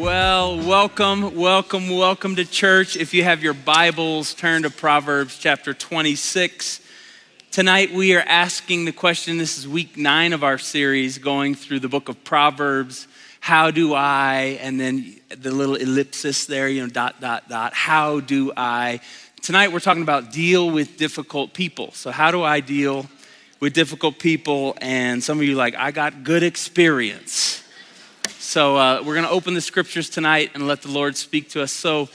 Well, welcome, welcome, welcome to church. If you have your Bibles, turn to Proverbs chapter 26. Tonight we are asking the question this is week nine of our series going through the book of Proverbs. How do I, and then the little ellipsis there, you know, dot, dot, dot. How do I? Tonight we're talking about deal with difficult people. So, how do I deal with difficult people? And some of you like, I got good experience. So, uh, we're going to open the scriptures tonight and let the Lord speak to us. So,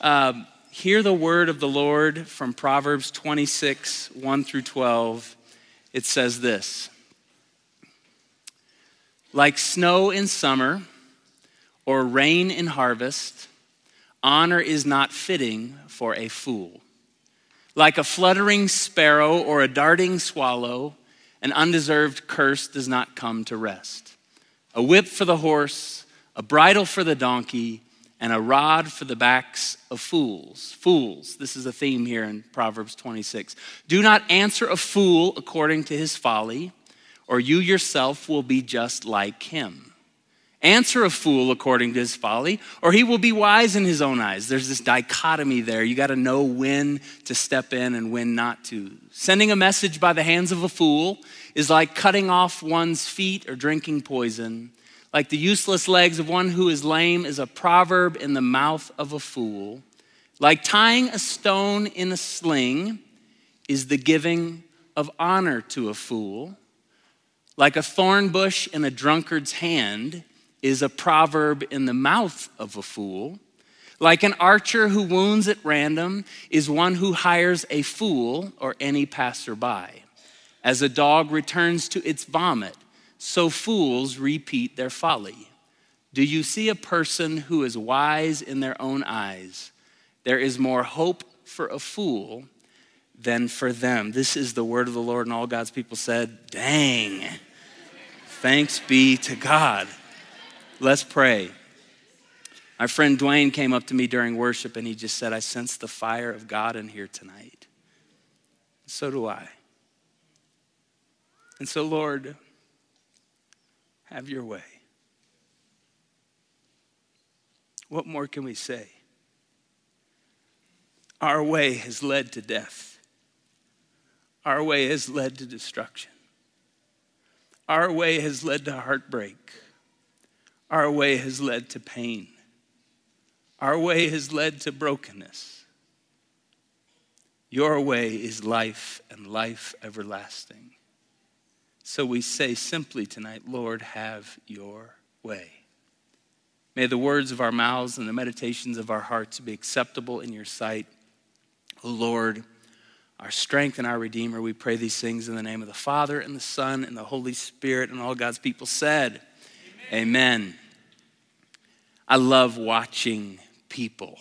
um, hear the word of the Lord from Proverbs 26, 1 through 12. It says this Like snow in summer or rain in harvest, honor is not fitting for a fool. Like a fluttering sparrow or a darting swallow, an undeserved curse does not come to rest. A whip for the horse, a bridle for the donkey and a rod for the backs of fools. Fools, this is a theme here in Proverbs 26. Do not answer a fool according to his folly, or you yourself will be just like him. Answer a fool according to his folly, or he will be wise in his own eyes. There's this dichotomy there. You got to know when to step in and when not to. Sending a message by the hands of a fool is like cutting off one's feet or drinking poison. Like the useless legs of one who is lame is a proverb in the mouth of a fool. Like tying a stone in a sling is the giving of honor to a fool. Like a thorn bush in a drunkard's hand is a proverb in the mouth of a fool. Like an archer who wounds at random is one who hires a fool or any passerby. As a dog returns to its vomit, so fools repeat their folly. Do you see a person who is wise in their own eyes? There is more hope for a fool than for them. This is the word of the Lord, and all God's people said, Dang. Thanks be to God. Let's pray. My friend Dwayne came up to me during worship and he just said, I sense the fire of God in here tonight. So do I. And so, Lord, have your way. What more can we say? Our way has led to death. Our way has led to destruction. Our way has led to heartbreak. Our way has led to pain. Our way has led to brokenness. Your way is life and life everlasting. So we say simply tonight, Lord, have your way. May the words of our mouths and the meditations of our hearts be acceptable in your sight. O Lord, our strength and our Redeemer, we pray these things in the name of the Father and the Son and the Holy Spirit, and all God's people said, Amen. Amen. I love watching people.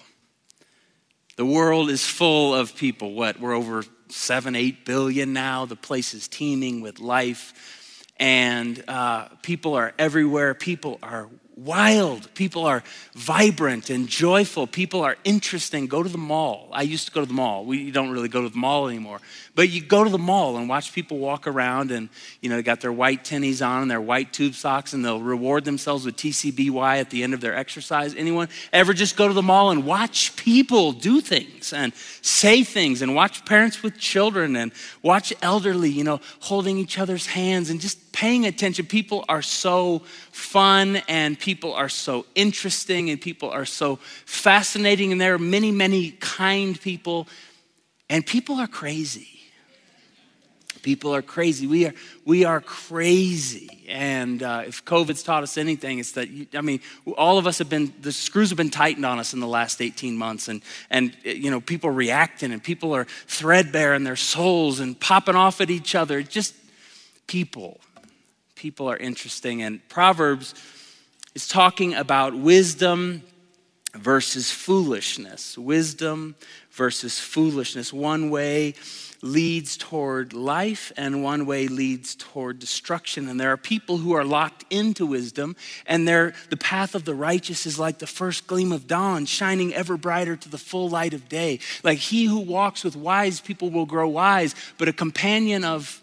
The world is full of people. What? We're over seven, eight billion now. The place is teeming with life. And uh, people are everywhere. People are wild. People are vibrant and joyful. People are interesting. Go to the mall. I used to go to the mall. We don't really go to the mall anymore. But you go to the mall and watch people walk around and, you know, they got their white tennies on and their white tube socks and they'll reward themselves with TCBY at the end of their exercise. Anyone ever just go to the mall and watch people do things and say things and watch parents with children and watch elderly, you know, holding each other's hands and just paying attention. People are so fun and people are so interesting and people are so fascinating and there are many, many kind people and people are crazy. People are crazy. We are, we are crazy. And uh, if COVID's taught us anything, it's that, I mean, all of us have been, the screws have been tightened on us in the last 18 months. And, and you know, people reacting and people are threadbare in their souls and popping off at each other. Just people. People are interesting. And Proverbs is talking about wisdom versus foolishness. Wisdom versus foolishness. One way leads toward life and one way leads toward destruction. And there are people who are locked into wisdom, and the path of the righteous is like the first gleam of dawn, shining ever brighter to the full light of day. Like he who walks with wise people will grow wise, but a companion of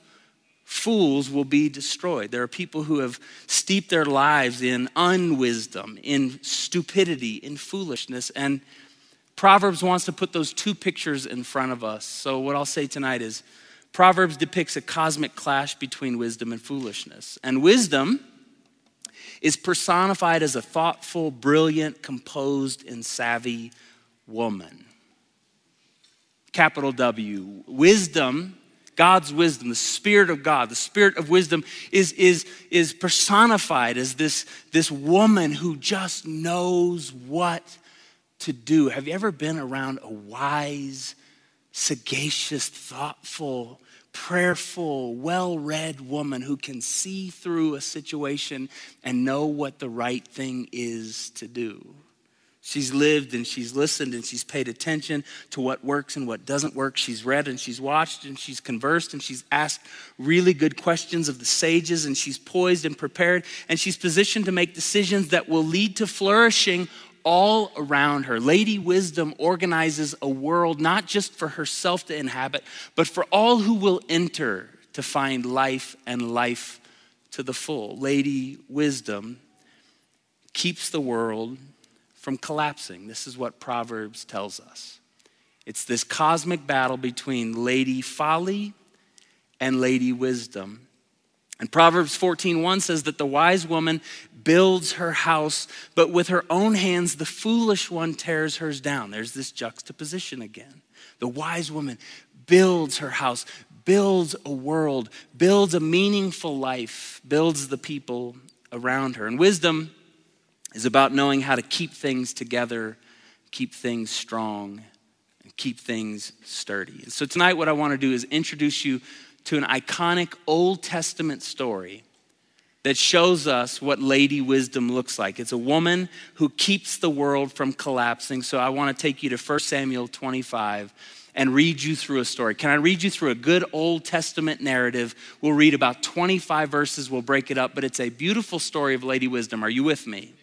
fools will be destroyed. There are people who have steeped their lives in unwisdom, in stupidity, in foolishness. And Proverbs wants to put those two pictures in front of us. So, what I'll say tonight is Proverbs depicts a cosmic clash between wisdom and foolishness. And wisdom is personified as a thoughtful, brilliant, composed, and savvy woman. Capital W. Wisdom God's wisdom, the Spirit of God, the Spirit of wisdom is, is, is personified as this, this woman who just knows what to do. Have you ever been around a wise, sagacious, thoughtful, prayerful, well read woman who can see through a situation and know what the right thing is to do? She's lived and she's listened and she's paid attention to what works and what doesn't work. She's read and she's watched and she's conversed and she's asked really good questions of the sages and she's poised and prepared and she's positioned to make decisions that will lead to flourishing all around her. Lady Wisdom organizes a world not just for herself to inhabit, but for all who will enter to find life and life to the full. Lady Wisdom keeps the world from collapsing. This is what Proverbs tells us. It's this cosmic battle between Lady Folly and Lady Wisdom. And Proverbs 14:1 says that the wise woman builds her house, but with her own hands the foolish one tears hers down. There's this juxtaposition again. The wise woman builds her house, builds a world, builds a meaningful life, builds the people around her. And wisdom is about knowing how to keep things together, keep things strong, and keep things sturdy. And so tonight, what I want to do is introduce you to an iconic Old Testament story that shows us what Lady Wisdom looks like. It's a woman who keeps the world from collapsing. So I want to take you to 1 Samuel 25 and read you through a story. Can I read you through a good Old Testament narrative? We'll read about 25 verses, we'll break it up, but it's a beautiful story of Lady Wisdom. Are you with me?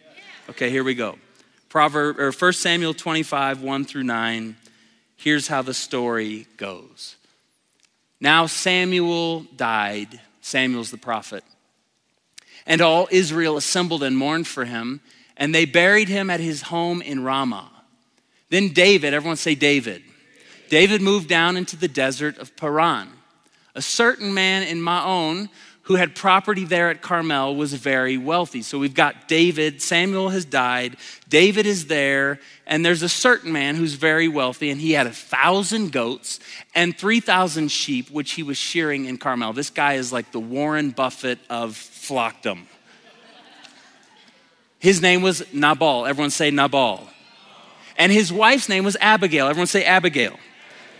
Okay, here we go. Proverb or 1 Samuel 25, 1 through 9. Here's how the story goes. Now Samuel died. Samuel's the prophet. And all Israel assembled and mourned for him, and they buried him at his home in Ramah. Then David, everyone say David. David moved down into the desert of Paran. A certain man in Maon who had property there at Carmel, was very wealthy. So we've got David, Samuel has died, David is there, and there's a certain man who's very wealthy, and he had a thousand goats and 3,000 sheep, which he was shearing in Carmel. This guy is like the Warren Buffett of flockdom. His name was Nabal. Everyone say Nabal. And his wife's name was Abigail. Everyone say Abigail.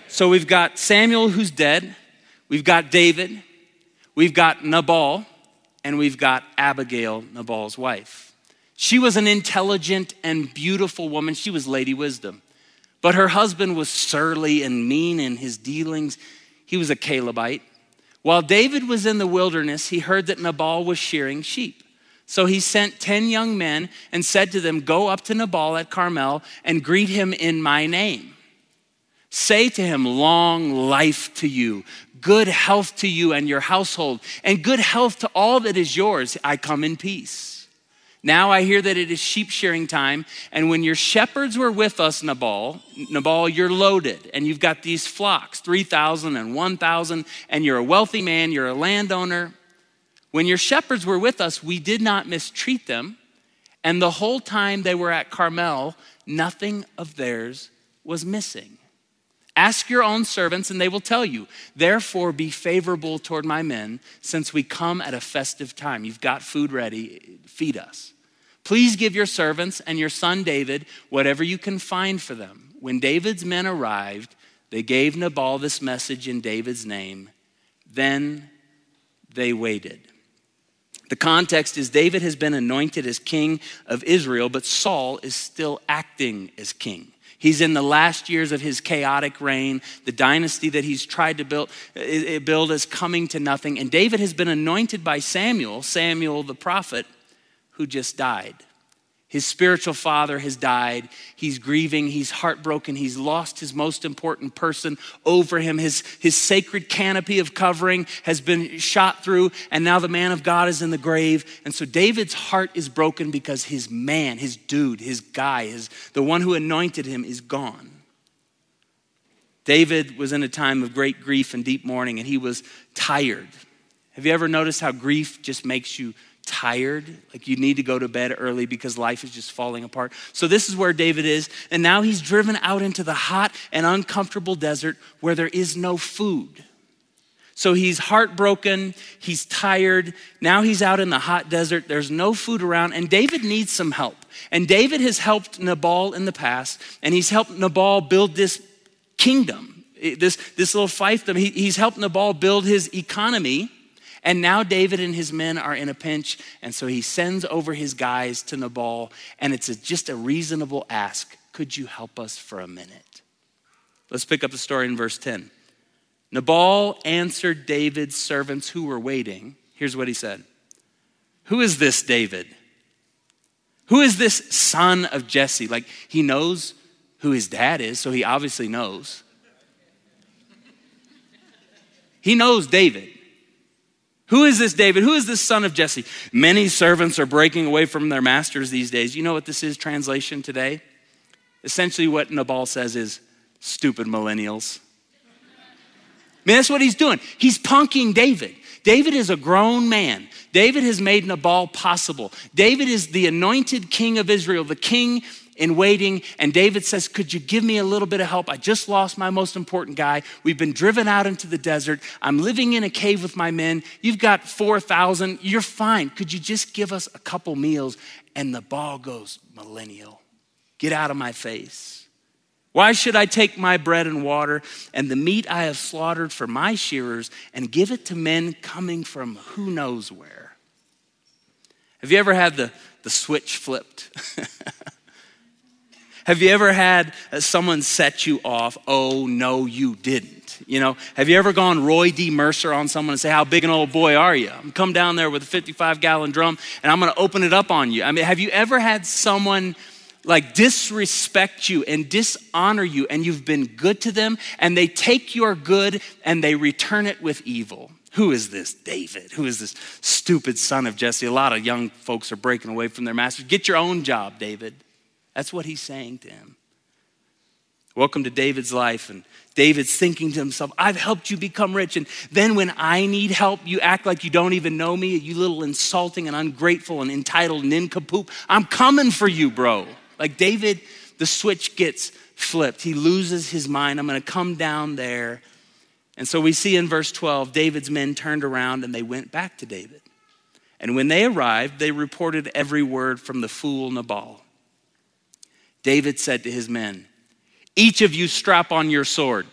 So we've got Samuel who's dead. We've got David. We've got Nabal and we've got Abigail, Nabal's wife. She was an intelligent and beautiful woman. She was Lady Wisdom. But her husband was surly and mean in his dealings. He was a Calebite. While David was in the wilderness, he heard that Nabal was shearing sheep. So he sent 10 young men and said to them, Go up to Nabal at Carmel and greet him in my name. Say to him, Long life to you, good health to you and your household, and good health to all that is yours. I come in peace. Now I hear that it is sheep shearing time, and when your shepherds were with us, Nabal, Nabal, you're loaded, and you've got these flocks 3,000 and 1,000, and you're a wealthy man, you're a landowner. When your shepherds were with us, we did not mistreat them, and the whole time they were at Carmel, nothing of theirs was missing. Ask your own servants, and they will tell you. Therefore, be favorable toward my men, since we come at a festive time. You've got food ready, feed us. Please give your servants and your son David whatever you can find for them. When David's men arrived, they gave Nabal this message in David's name. Then they waited. The context is David has been anointed as king of Israel, but Saul is still acting as king. He's in the last years of his chaotic reign. The dynasty that he's tried to build, build is coming to nothing. And David has been anointed by Samuel, Samuel the prophet, who just died. His spiritual father has died. He's grieving. He's heartbroken. He's lost his most important person over him. His, his sacred canopy of covering has been shot through, and now the man of God is in the grave. And so David's heart is broken because his man, his dude, his guy, his, the one who anointed him is gone. David was in a time of great grief and deep mourning, and he was tired. Have you ever noticed how grief just makes you tired, like you need to go to bed early because life is just falling apart. So, this is where David is. And now he's driven out into the hot and uncomfortable desert where there is no food. So, he's heartbroken, he's tired. Now he's out in the hot desert, there's no food around, and David needs some help. And David has helped Nabal in the past, and he's helped Nabal build this kingdom, this, this little fiefdom. He, he's helped Nabal build his economy. And now David and his men are in a pinch, and so he sends over his guys to Nabal, and it's a, just a reasonable ask Could you help us for a minute? Let's pick up the story in verse 10. Nabal answered David's servants who were waiting. Here's what he said Who is this David? Who is this son of Jesse? Like, he knows who his dad is, so he obviously knows. He knows David. Who is this David? Who is this son of Jesse? Many servants are breaking away from their masters these days. You know what this is, translation today? Essentially, what Nabal says is stupid millennials. I mean, that's what he's doing. He's punking David. David is a grown man. David has made Nabal possible. David is the anointed king of Israel, the king in waiting. And David says, Could you give me a little bit of help? I just lost my most important guy. We've been driven out into the desert. I'm living in a cave with my men. You've got 4,000. You're fine. Could you just give us a couple meals? And Nabal goes, Millennial, get out of my face. Why should I take my bread and water and the meat I have slaughtered for my shearers and give it to men coming from who knows where? Have you ever had the, the switch flipped? Have you ever had uh, someone set you off? Oh, no, you didn't. You know, have you ever gone Roy D. Mercer on someone and say, How big an old boy are you? I'm come down there with a 55 gallon drum and I'm gonna open it up on you. I mean, have you ever had someone like disrespect you and dishonor you and you've been good to them and they take your good and they return it with evil? Who is this David? Who is this stupid son of Jesse? A lot of young folks are breaking away from their masters. Get your own job, David. That's what he's saying to him. Welcome to David's life. And David's thinking to himself, I've helped you become rich. And then when I need help, you act like you don't even know me, you little insulting and ungrateful and entitled nincompoop. I'm coming for you, bro. Like David, the switch gets flipped. He loses his mind. I'm going to come down there. And so we see in verse 12, David's men turned around and they went back to David. And when they arrived, they reported every word from the fool Nabal. David said to his men, Each of you strap on your sword.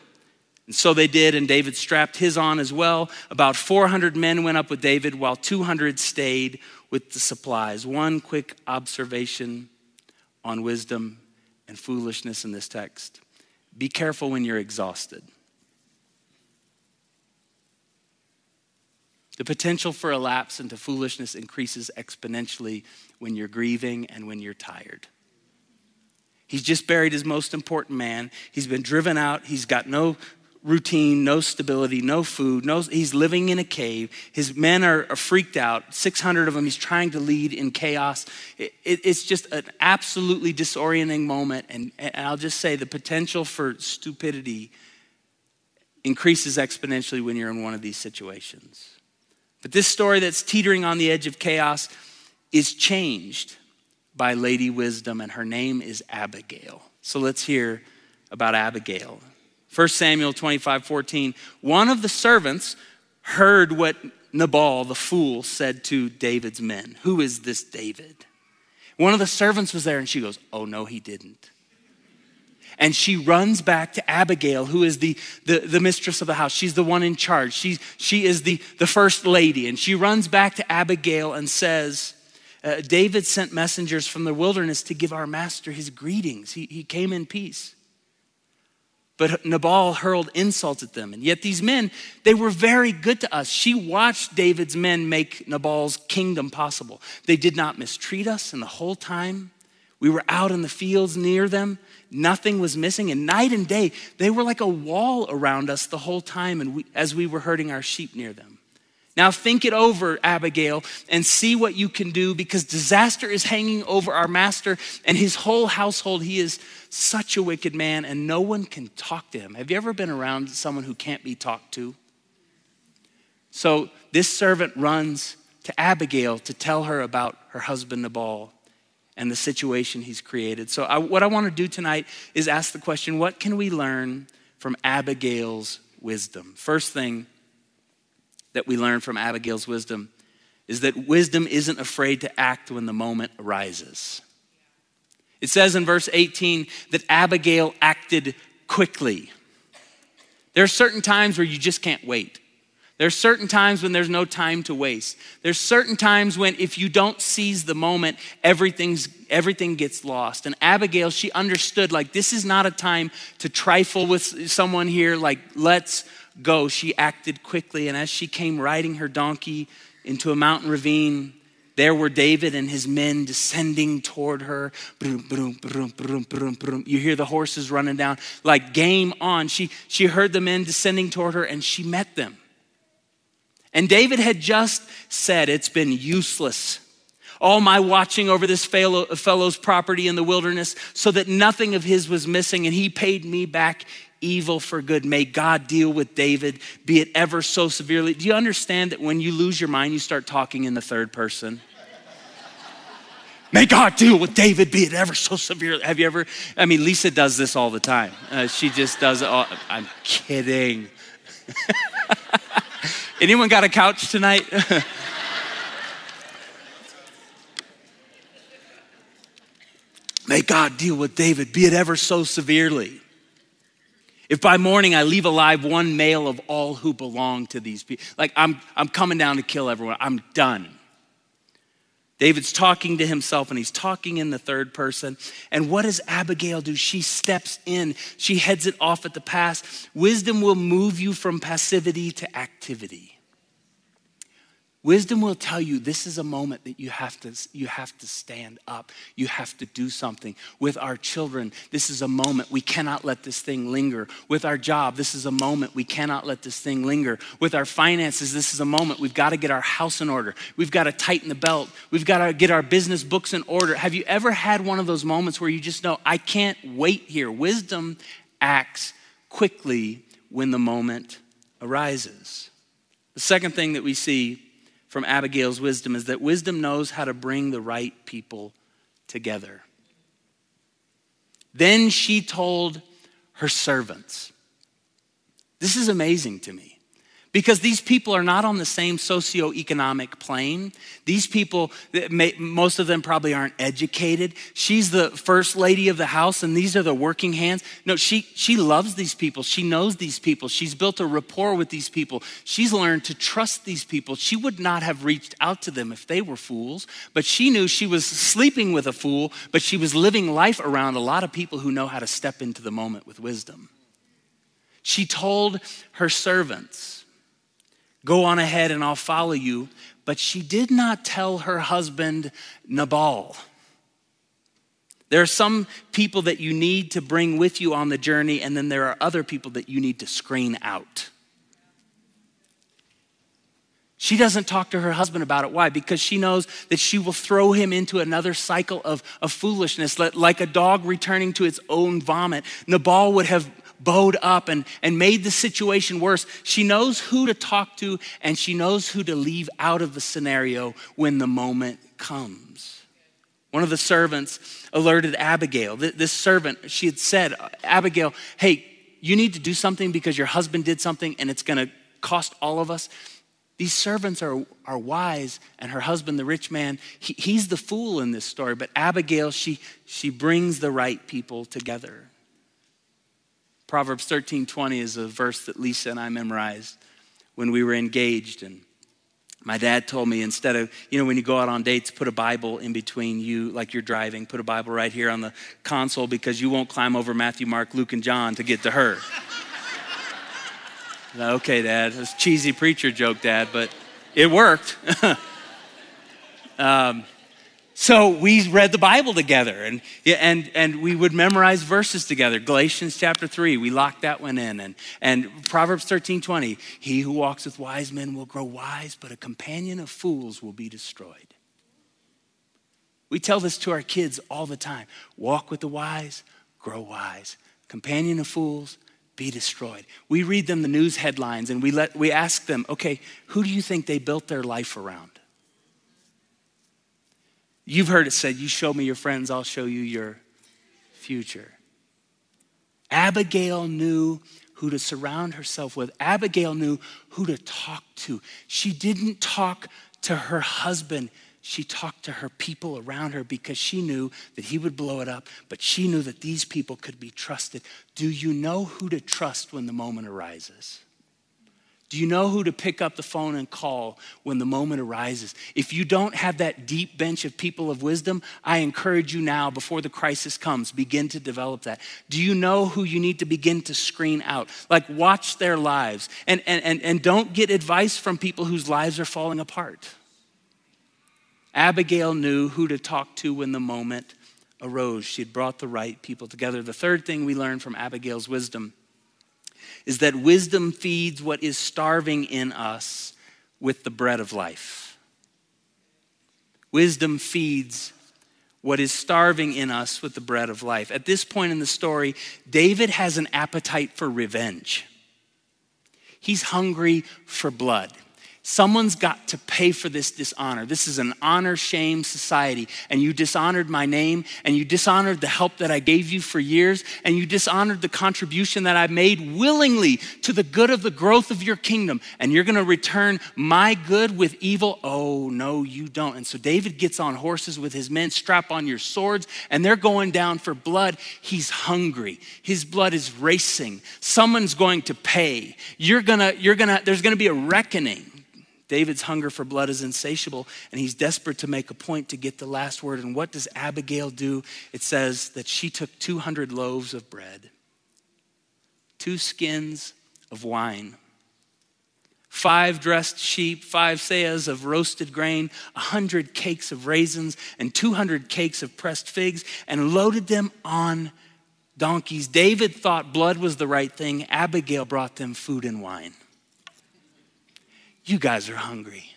And so they did, and David strapped his on as well. About 400 men went up with David, while 200 stayed with the supplies. One quick observation on wisdom and foolishness in this text be careful when you're exhausted. The potential for a lapse into foolishness increases exponentially when you're grieving and when you're tired. He's just buried his most important man. He's been driven out. He's got no routine, no stability, no food. No, he's living in a cave. His men are, are freaked out. 600 of them he's trying to lead in chaos. It, it, it's just an absolutely disorienting moment. And, and I'll just say the potential for stupidity increases exponentially when you're in one of these situations. But this story that's teetering on the edge of chaos is changed by Lady Wisdom, and her name is Abigail. So let's hear about Abigail. 1 Samuel 25 14. One of the servants heard what Nabal, the fool, said to David's men Who is this David? One of the servants was there, and she goes, Oh, no, he didn't. And she runs back to Abigail, who is the, the, the, mistress of the house. She's the one in charge. She, she is the, the first lady. And she runs back to Abigail and says, uh, David sent messengers from the wilderness to give our master his greetings. He, he came in peace. But Nabal hurled insults at them. And yet these men, they were very good to us. She watched David's men make Nabal's kingdom possible. They did not mistreat us, and the whole time We were out in the fields near them. Nothing was missing. And night and day, they were like a wall around us the whole time and we, as we were herding our sheep near them. Now think it over, Abigail, and see what you can do because disaster is hanging over our master and his whole household. He is such a wicked man and no one can talk to him. Have you ever been around someone who can't be talked to? So this servant runs to Abigail to tell her about her husband Nabal and the situation he's created. So, I, what I want to do tonight is ask the question what can we learn from Abigail's wisdom? First thing that we learn from Abigail's wisdom is that wisdom isn't afraid to act when the moment arises. It says in verse 18 that Abigail acted quickly. There are certain times where you just can't wait. There's certain times when there's no time to waste. There's certain times when if you don't seize the moment, everything's everything gets lost. And Abigail, she understood like this is not a time to trifle with someone here like let's go. She acted quickly and as she came riding her donkey into a mountain ravine, there were David and his men descending toward her. You hear the horses running down, like game on. She, she heard the men descending toward her and she met them. And David had just said, It's been useless. All my watching over this fellow, fellow's property in the wilderness so that nothing of his was missing, and he paid me back evil for good. May God deal with David, be it ever so severely. Do you understand that when you lose your mind, you start talking in the third person? May God deal with David, be it ever so severely. Have you ever? I mean, Lisa does this all the time. Uh, she just does it all. I'm kidding. Anyone got a couch tonight? May God deal with David, be it ever so severely. If by morning I leave alive one male of all who belong to these people, like I'm, I'm coming down to kill everyone, I'm done. David's talking to himself and he's talking in the third person. And what does Abigail do? She steps in, she heads it off at the pass. Wisdom will move you from passivity to activity. Wisdom will tell you this is a moment that you have to you have to stand up. You have to do something. With our children, this is a moment we cannot let this thing linger. With our job, this is a moment we cannot let this thing linger. With our finances, this is a moment we've got to get our house in order. We've got to tighten the belt. We've got to get our business books in order. Have you ever had one of those moments where you just know I can't wait here? Wisdom acts quickly when the moment arises. The second thing that we see from Abigail's wisdom is that wisdom knows how to bring the right people together. Then she told her servants. This is amazing to me because these people are not on the same socioeconomic plane. These people, most of them probably aren't educated. She's the first lady of the house, and these are the working hands. No, she, she loves these people. She knows these people. She's built a rapport with these people. She's learned to trust these people. She would not have reached out to them if they were fools, but she knew she was sleeping with a fool, but she was living life around a lot of people who know how to step into the moment with wisdom. She told her servants, Go on ahead and I'll follow you. But she did not tell her husband, Nabal. There are some people that you need to bring with you on the journey, and then there are other people that you need to screen out. She doesn't talk to her husband about it. Why? Because she knows that she will throw him into another cycle of, of foolishness, like a dog returning to its own vomit. Nabal would have bowed up and, and made the situation worse. She knows who to talk to and she knows who to leave out of the scenario when the moment comes. One of the servants alerted Abigail. This servant, she had said, uh, Abigail, hey, you need to do something because your husband did something and it's going to cost all of us. These servants are, are wise, and her husband, the rich man, he, he's the fool in this story. But Abigail, she, she brings the right people together. Proverbs 13 20 is a verse that Lisa and I memorized when we were engaged. And my dad told me instead of, you know, when you go out on dates, put a Bible in between you, like you're driving, put a Bible right here on the console because you won't climb over Matthew, Mark, Luke, and John to get to her. okay, Dad. It's cheesy preacher joke, Dad, but it worked. um, So we read the Bible together and, and, and we would memorize verses together. Galatians chapter 3, we locked that one in. And, and Proverbs 13 20, he who walks with wise men will grow wise, but a companion of fools will be destroyed. We tell this to our kids all the time walk with the wise, grow wise. Companion of fools, be destroyed. We read them the news headlines and we, let, we ask them, okay, who do you think they built their life around? You've heard it said, You show me your friends, I'll show you your future. Abigail knew who to surround herself with. Abigail knew who to talk to. She didn't talk to her husband, she talked to her people around her because she knew that he would blow it up, but she knew that these people could be trusted. Do you know who to trust when the moment arises? Do you know who to pick up the phone and call when the moment arises? If you don't have that deep bench of people of wisdom, I encourage you now, before the crisis comes, begin to develop that. Do you know who you need to begin to screen out? Like, watch their lives and, and, and, and don't get advice from people whose lives are falling apart. Abigail knew who to talk to when the moment arose. She had brought the right people together. The third thing we learned from Abigail's wisdom is that wisdom feeds what is starving in us with the bread of life. Wisdom feeds what is starving in us with the bread of life. At this point in the story, David has an appetite for revenge. He's hungry for blood. Someone's got to pay for this dishonor. This is an honor shame society. And you dishonored my name, and you dishonored the help that I gave you for years, and you dishonored the contribution that I made willingly to the good of the growth of your kingdom. And you're going to return my good with evil? Oh, no, you don't. And so David gets on horses with his men, strap on your swords, and they're going down for blood. He's hungry. His blood is racing. Someone's going to pay. You're going to, you're going to, there's going to be a reckoning. David's hunger for blood is insatiable, and he's desperate to make a point to get the last word. And what does Abigail do? It says that she took 200 loaves of bread, two skins of wine, five dressed sheep, five seahs of roasted grain, a hundred cakes of raisins, and 200 cakes of pressed figs, and loaded them on donkeys. David thought blood was the right thing. Abigail brought them food and wine. You guys are hungry.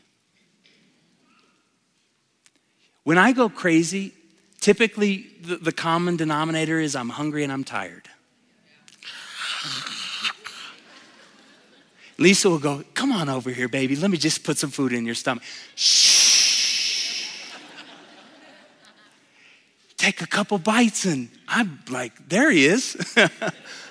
When I go crazy, typically the, the common denominator is I'm hungry and I'm tired. Lisa will go, Come on over here, baby. Let me just put some food in your stomach. Shh. Take a couple bites, and I'm like, There he is.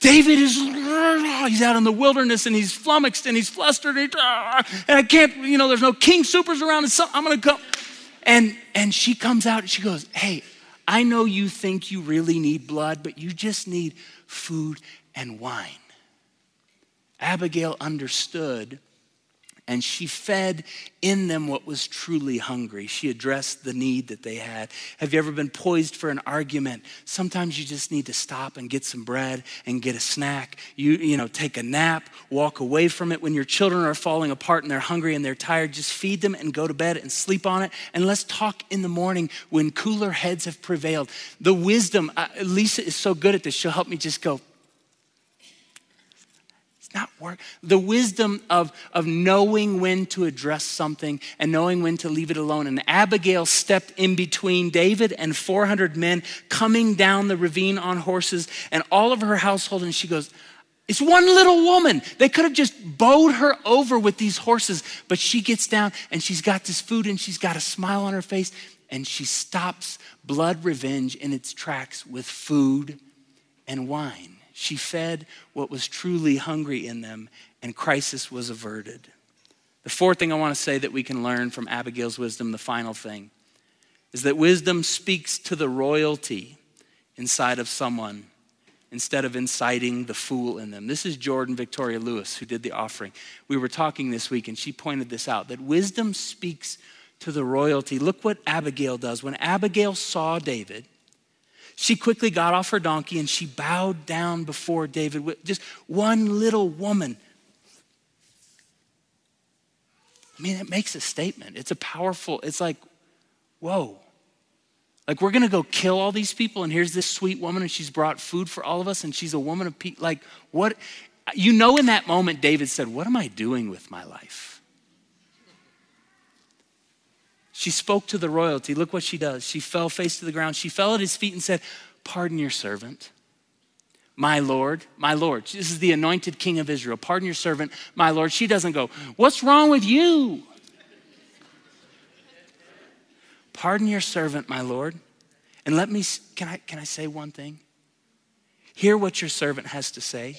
David is, oh, he's out in the wilderness and he's flummoxed and he's flustered ah, and, I can't, you know, there's no King Soopers around and so I'm going to go. And, and she comes out and she goes, hey, I know you think you really need blood, but you just need food and wine. Abigail understood and she fed in them what was truly hungry. She addressed the need that they had. Have you ever been poised for an argument? Sometimes you just need to stop and get some bread and get a snack. You, you know, take a nap, walk away from it. When your children are falling apart and they're hungry and they're tired, just feed them and go to bed and sleep on it. And let's talk in the morning when cooler heads have prevailed. The wisdom, uh, Lisa is so good at this. She'll help me just go, not work. The wisdom of, of knowing when to address something and knowing when to leave it alone. And Abigail stepped in between David and 400 men coming down the ravine on horses and all of her household. And she goes, It's one little woman. They could have just bowed her over with these horses. But she gets down and she's got this food and she's got a smile on her face. And she stops blood revenge in its tracks with food and wine. She fed what was truly hungry in them, and crisis was averted. The fourth thing I want to say that we can learn from Abigail's wisdom, the final thing, is that wisdom speaks to the royalty inside of someone instead of inciting the fool in them. This is Jordan Victoria Lewis who did the offering. We were talking this week and she pointed this out that wisdom speaks to the royalty. Look what Abigail does. When Abigail saw David, she quickly got off her donkey and she bowed down before David. Just one little woman. I mean, it makes a statement. It's a powerful, it's like, Whoa. Like, we're gonna go kill all these people, and here's this sweet woman, and she's brought food for all of us, and she's a woman of peace. Like, what? You know, in that moment, David said, What am I doing with my life? She spoke to the royalty. Look what she does. She fell face to the ground. She fell at his feet and said, Pardon your servant, my Lord, my Lord. This is the anointed king of Israel. Pardon your servant, my Lord. She doesn't go, What's wrong with you? Pardon your servant, my Lord. And let me, can I, can I say one thing? Hear what your servant has to say.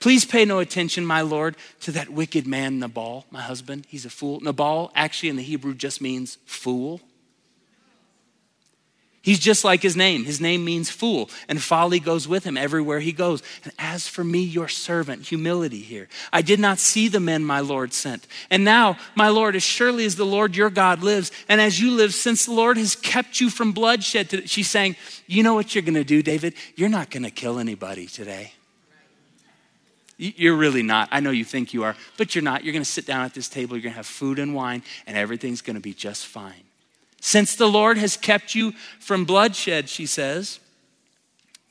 Please pay no attention, my Lord, to that wicked man, Nabal, my husband. He's a fool. Nabal actually in the Hebrew just means fool. He's just like his name. His name means fool, and folly goes with him everywhere he goes. And as for me, your servant, humility here. I did not see the men my Lord sent. And now, my Lord, as surely as the Lord your God lives, and as you live, since the Lord has kept you from bloodshed, she's saying, You know what you're going to do, David? You're not going to kill anybody today. You're really not. I know you think you are, but you're not. You're going to sit down at this table, you're going to have food and wine, and everything's going to be just fine. Since the Lord has kept you from bloodshed, she says,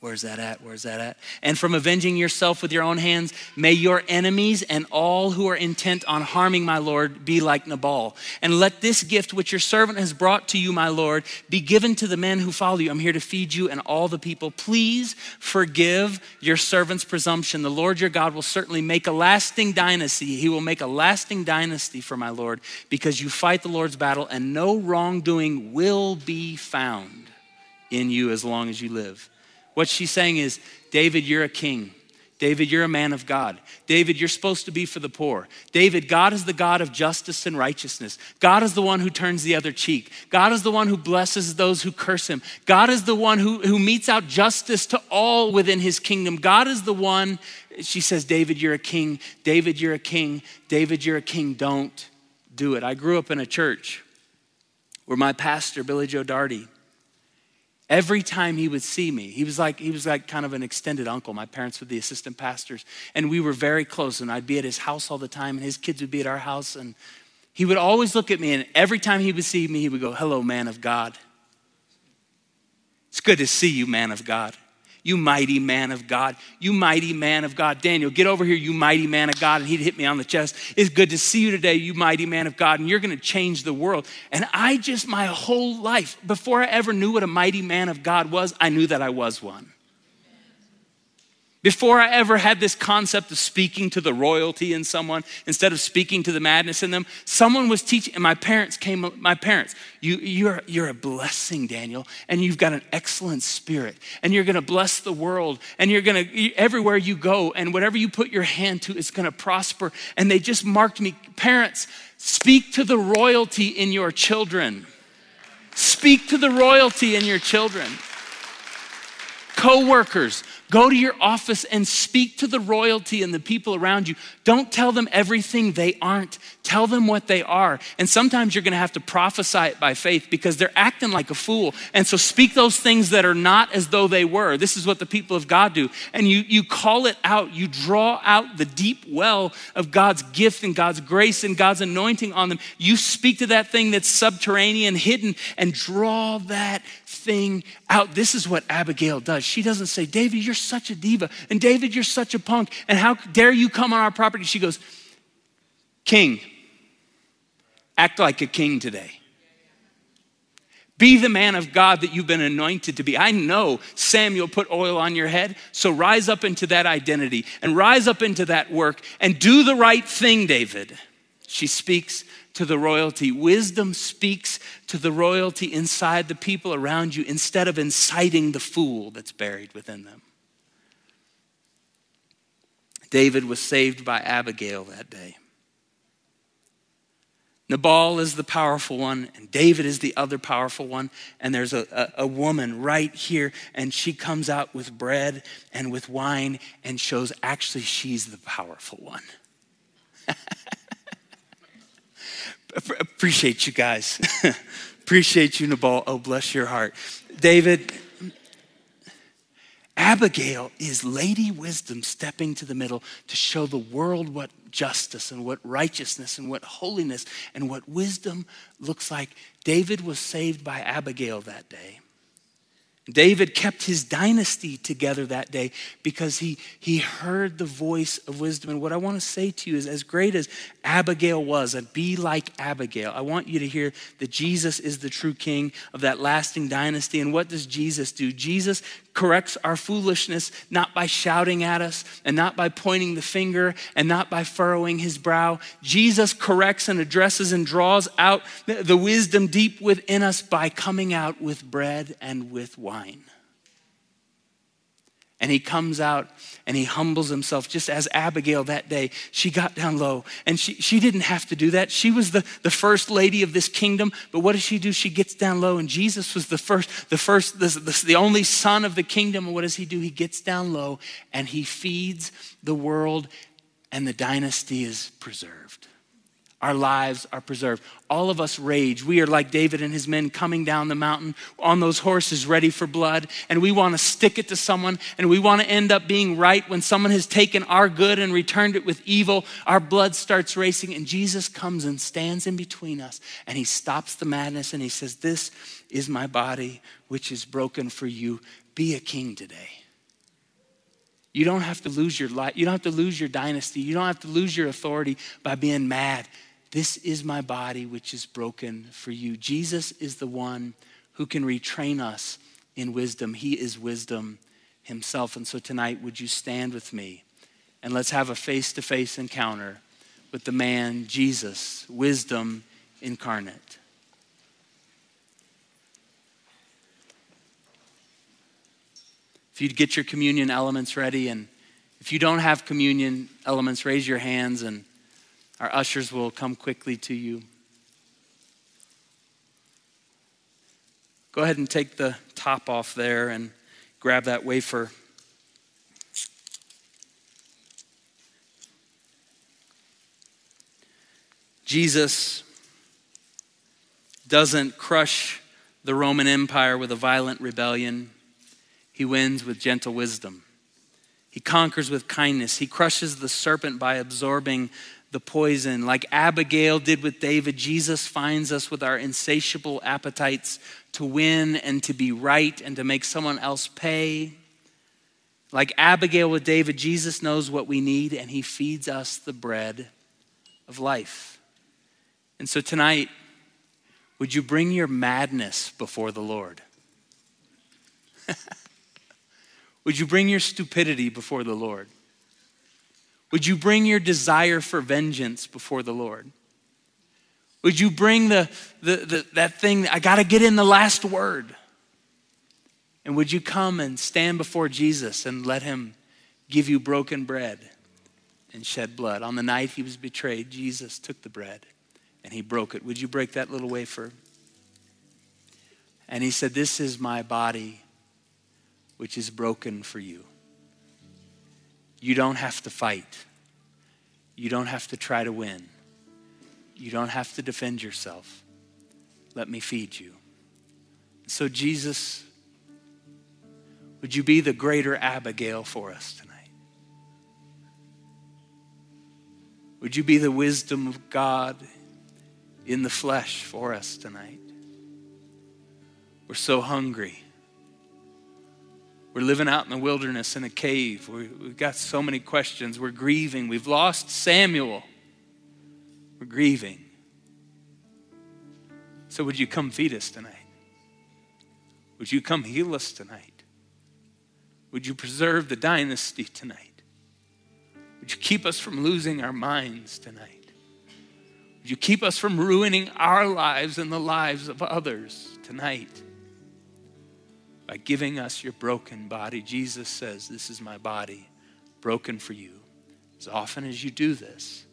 Where's that at? Where's that at? And from avenging yourself with your own hands, may your enemies and all who are intent on harming my Lord be like Nabal. And let this gift which your servant has brought to you, my Lord, be given to the men who follow you. I'm here to feed you and all the people. Please forgive your servant's presumption. The Lord your God will certainly make a lasting dynasty. He will make a lasting dynasty for my Lord because you fight the Lord's battle and no wrongdoing will be found in you as long as you live. What she's saying is, David, you're a king. David, you're a man of God. David, you're supposed to be for the poor. David, God is the God of justice and righteousness. God is the one who turns the other cheek. God is the one who blesses those who curse him. God is the one who, who metes out justice to all within his kingdom. God is the one, she says, David, you're a king. David, you're a king. David, you're a king. Don't do it. I grew up in a church where my pastor, Billy Joe Darty, Every time he would see me, he was like he was like kind of an extended uncle. My parents were the assistant pastors, and we were very close. And I'd be at his house all the time, and his kids would be at our house. And he would always look at me, and every time he would see me, he would go, "Hello, man of God." It's good to see you, man of God. You mighty man of God. You mighty man of God. Daniel, get over here, you mighty man of God. And he'd hit me on the chest. It's good to see you today, you mighty man of God. And you're going to change the world. And I just, my whole life, before I ever knew what a mighty man of God was, I knew that I was one. Before I ever had this concept of speaking to the royalty in someone instead of speaking to the madness in them, someone was teaching, and my parents came, my parents, you, you're, you're a blessing, Daniel, and you've got an excellent spirit, and you're gonna bless the world, and you're gonna, everywhere you go, and whatever you put your hand to, it's gonna prosper. And they just marked me, parents, speak to the royalty in your children. Speak to the royalty in your children. Co workers, Go to your office and speak to the royalty and the people around you. Don't tell them everything they aren't. Tell them what they are. And sometimes you're going to have to prophesy it by faith because they're acting like a fool. And so speak those things that are not as though they were. This is what the people of God do. And you, you call it out. You draw out the deep well of God's gift and God's grace and God's anointing on them. You speak to that thing that's subterranean, hidden, and draw that thing out. This is what Abigail does. She doesn't say, David, you're such a diva. And David, you're such a punk. And how dare you come on our property? She goes, King, act like a king today. Be the man of God that you've been anointed to be. I know Samuel put oil on your head, so rise up into that identity and rise up into that work and do the right thing, David. She speaks to the royalty. Wisdom speaks to the royalty inside the people around you instead of inciting the fool that's buried within them. David was saved by Abigail that day. Nabal is the powerful one, and David is the other powerful one. And there's a, a, a, woman right here, and she comes out with bread and with wine and shows actually she's the powerful one. Appreciate you guys. Appreciate you, Nabal. Oh, bless your heart. David, Abigail is Lady Wisdom stepping to the middle to show the world what justice and what righteousness and what holiness and what wisdom looks like. David was saved by Abigail that day. David kept his dynasty together that day because he, he heard the voice of wisdom. And what I want to say to you is as great as Abigail was, and be like Abigail, I want you to hear that Jesus is the true king of that lasting dynasty. And what does Jesus do? Jesus corrects our foolishness not by shouting at us and not by pointing the finger and not by furrowing his brow. Jesus corrects and addresses and draws out the wisdom deep within us by coming out with bread and with wine. And he comes out and he humbles himself, just as Abigail that day. She got down low and she, she didn't have to do that. She was the, the first lady of this kingdom. But what does she do? She gets down low. And Jesus was the first, the first, the, the, the only son of the kingdom. And what does he do? He gets down low and he feeds the world, and the dynasty is preserved our lives are preserved. All of us rage. We are like David and his men coming down the mountain on those horses ready for blood, and we want to stick it to someone, and we want to end up being right when someone has taken our good and returned it with evil. Our blood starts racing, and Jesus comes and stands in between us, and he stops the madness and he says, This is my body, which is broken for you. Be a king today. You don't have to lose your life. You don't have to lose your dynasty. You don't have to lose your authority by being mad. This is my body, which is broken for you. Jesus is the one who can retrain us in wisdom. He is wisdom himself. And so tonight, would you stand with me and let's have a face to face encounter with the man, Jesus, wisdom incarnate. If you'd get your communion elements ready, and if you don't have communion elements, raise your hands and our ushers will come quickly to you. Go ahead and take the top off there and grab that wafer. Jesus doesn't crush the Roman Empire with a violent rebellion, he wins with gentle wisdom. He conquers with kindness. He crushes the serpent by absorbing the poison. Like Abigail did with David, Jesus finds us with our insatiable appetites to win and to be right and to make someone else pay. Like Abigail with David, Jesus knows what we need and he feeds us the bread of life. And so tonight, would you bring your madness before the Lord? would you bring your stupidity before the Lord? Would you bring your desire for vengeance before the Lord? Would you bring the, the, the that thing, I got to get in the last word? And would you come and stand before Jesus and let him give you broken bread and shed blood? On the night he was betrayed, Jesus took the bread and he broke it. Would you break that little wafer? And he said, This is my body, which is broken for you. You don't have to fight. You don't have to try to win. You don't have to defend yourself. Let me feed you. So, Jesus, would you be the greater Abigail for us tonight? Would you be the wisdom of God in the flesh for us tonight? We're so hungry. We're living out in the wilderness in a cave. we have got so many questions. We're grieving. We've lost Samuel. We're grieving. So, would you come feed us tonight? Would you come heal us tonight? Would you preserve the dynasty tonight? Would you keep us from losing our minds tonight? Would you keep us from ruining our lives and the lives of others tonight? By giving us your broken body. Jesus says, This is my body, broken for you. As often as you do this,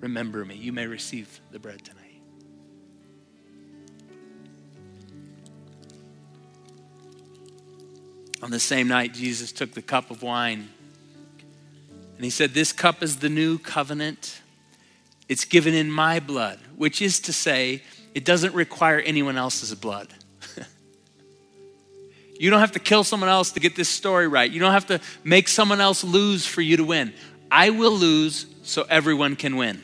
remember me. You may receive the bread tonight. On the same night, Jesus took the cup of wine and he said, This cup is the new covenant. It's given in my blood, which is to say, it doesn't require anyone else's blood. You don't have to kill someone else to get this story right. You don't have to make someone else lose for you to win. I will lose so everyone can win,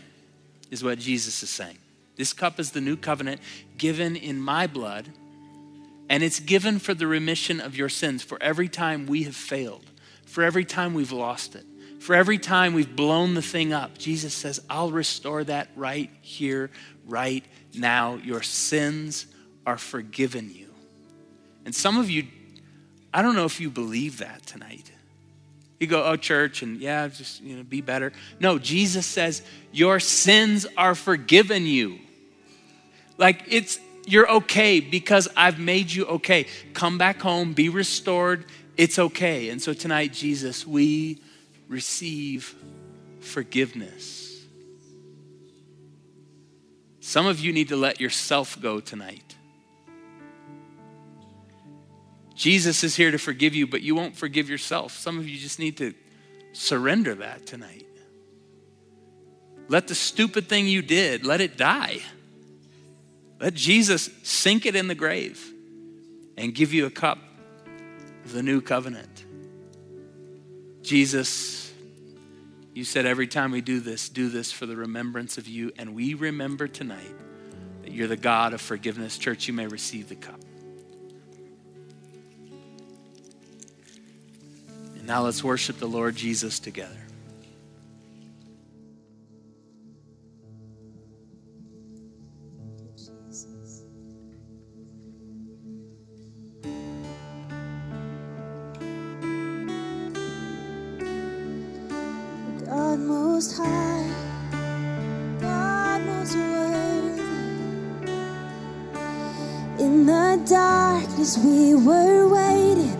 is what Jesus is saying. This cup is the new covenant given in my blood, and it's given for the remission of your sins for every time we have failed, for every time we've lost it, for every time we've blown the thing up. Jesus says, I'll restore that right here, right now. Your sins are forgiven you. And some of you, I don't know if you believe that tonight. You go, oh, church, and yeah, just, you know, be better. No, Jesus says, your sins are forgiven you. Like it's, you're okay because I've made you okay. Come back home, be restored. It's okay. And so tonight, Jesus, we receive forgiveness. Some of you need to let yourself go tonight. Jesus is here to forgive you, but you won't forgive yourself. Some of you just need to surrender that tonight. Let the stupid thing you did, let it die. Let Jesus sink it in the grave and give you a cup of the new covenant. Jesus, you said every time we do this, do this for the remembrance of you. And we remember tonight that you're the God of forgiveness. Church, you may receive the cup. Now let's worship the Lord Jesus together. In the darkness we were waiting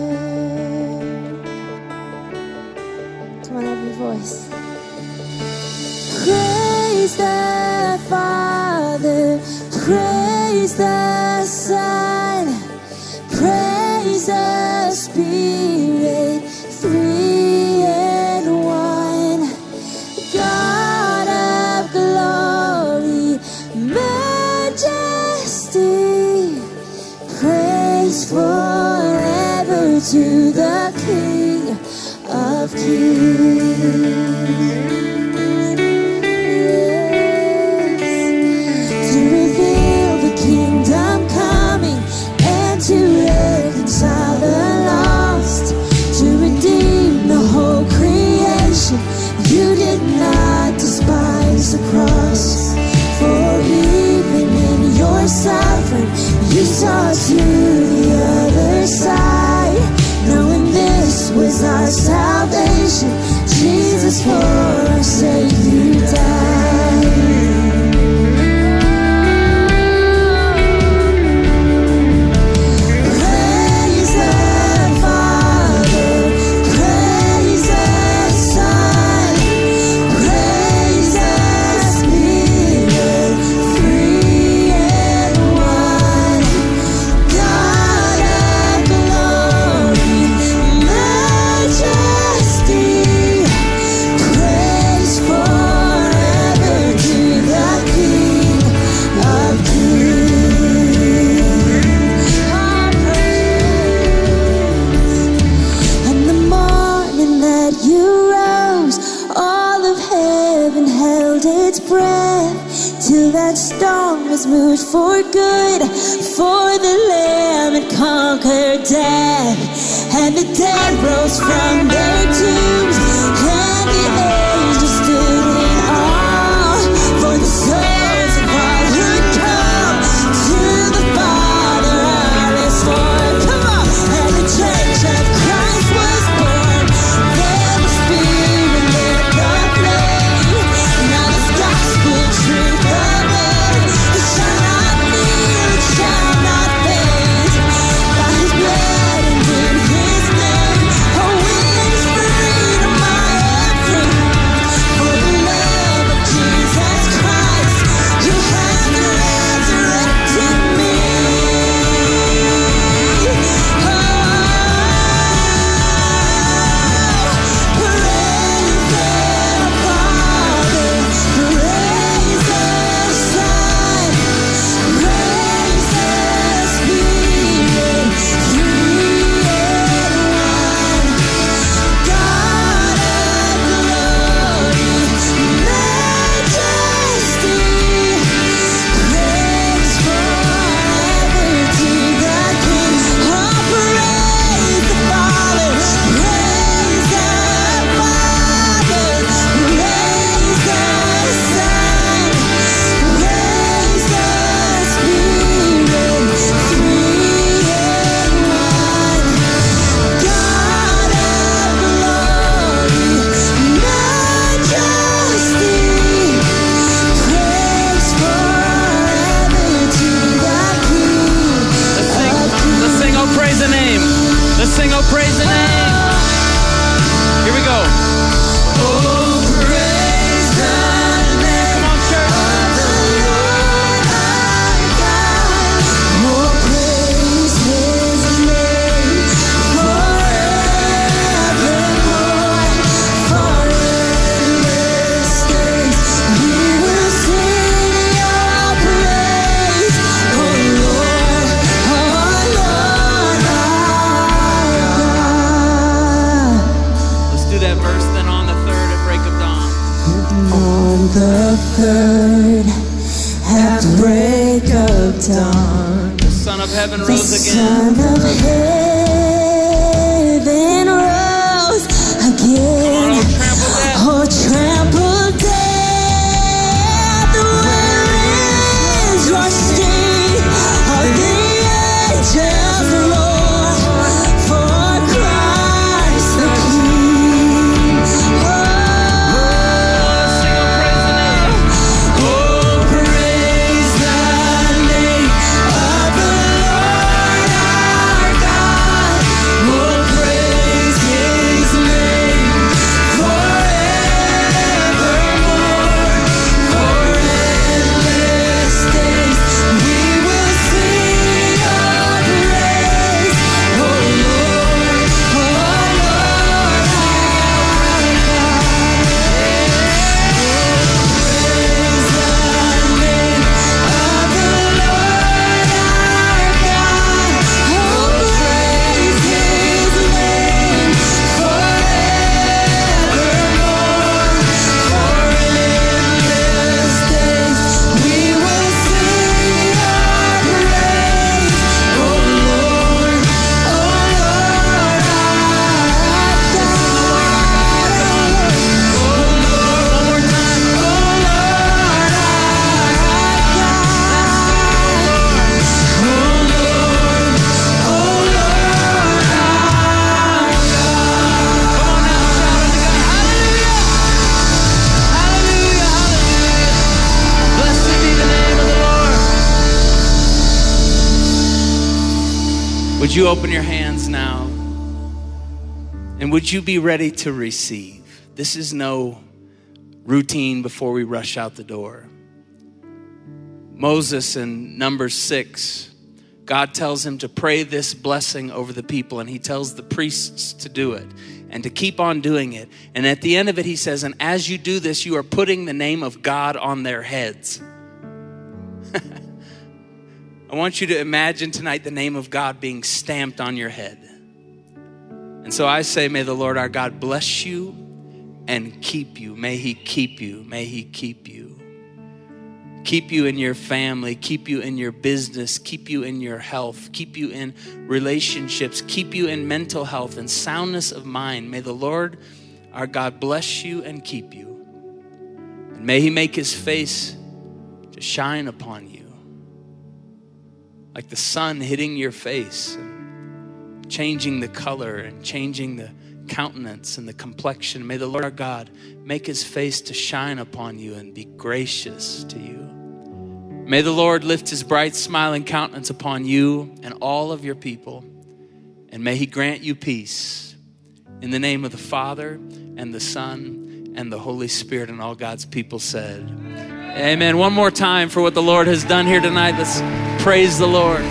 The Father, praise the Would you open your hands now? And would you be ready to receive? This is no routine before we rush out the door. Moses in Numbers 6, God tells him to pray this blessing over the people, and he tells the priests to do it and to keep on doing it. And at the end of it, he says, And as you do this, you are putting the name of God on their heads. I want you to imagine tonight the name of God being stamped on your head. And so I say, May the Lord our God bless you and keep you. May He keep you. May He keep you. Keep you in your family, keep you in your business, keep you in your health, keep you in relationships, keep you in mental health and soundness of mind. May the Lord our God bless you and keep you. And may He make His face to shine upon you like the sun hitting your face and changing the color and changing the countenance and the complexion. May the Lord our God make his face to shine upon you and be gracious to you. May the Lord lift his bright, smiling countenance upon you and all of your people. And may he grant you peace. In the name of the Father and the Son and the Holy Spirit, and all God's people said, Amen. One more time for what the Lord has done here tonight. Let's praise the Lord.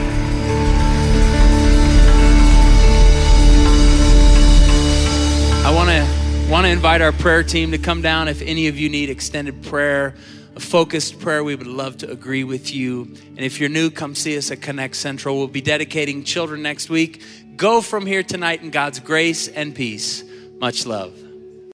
I want to want to invite our prayer team to come down. If any of you need extended prayer, a focused prayer, we would love to agree with you. And if you're new, come see us at Connect Central. We'll be dedicating children next week. Go from here tonight in God's grace and peace. Much love.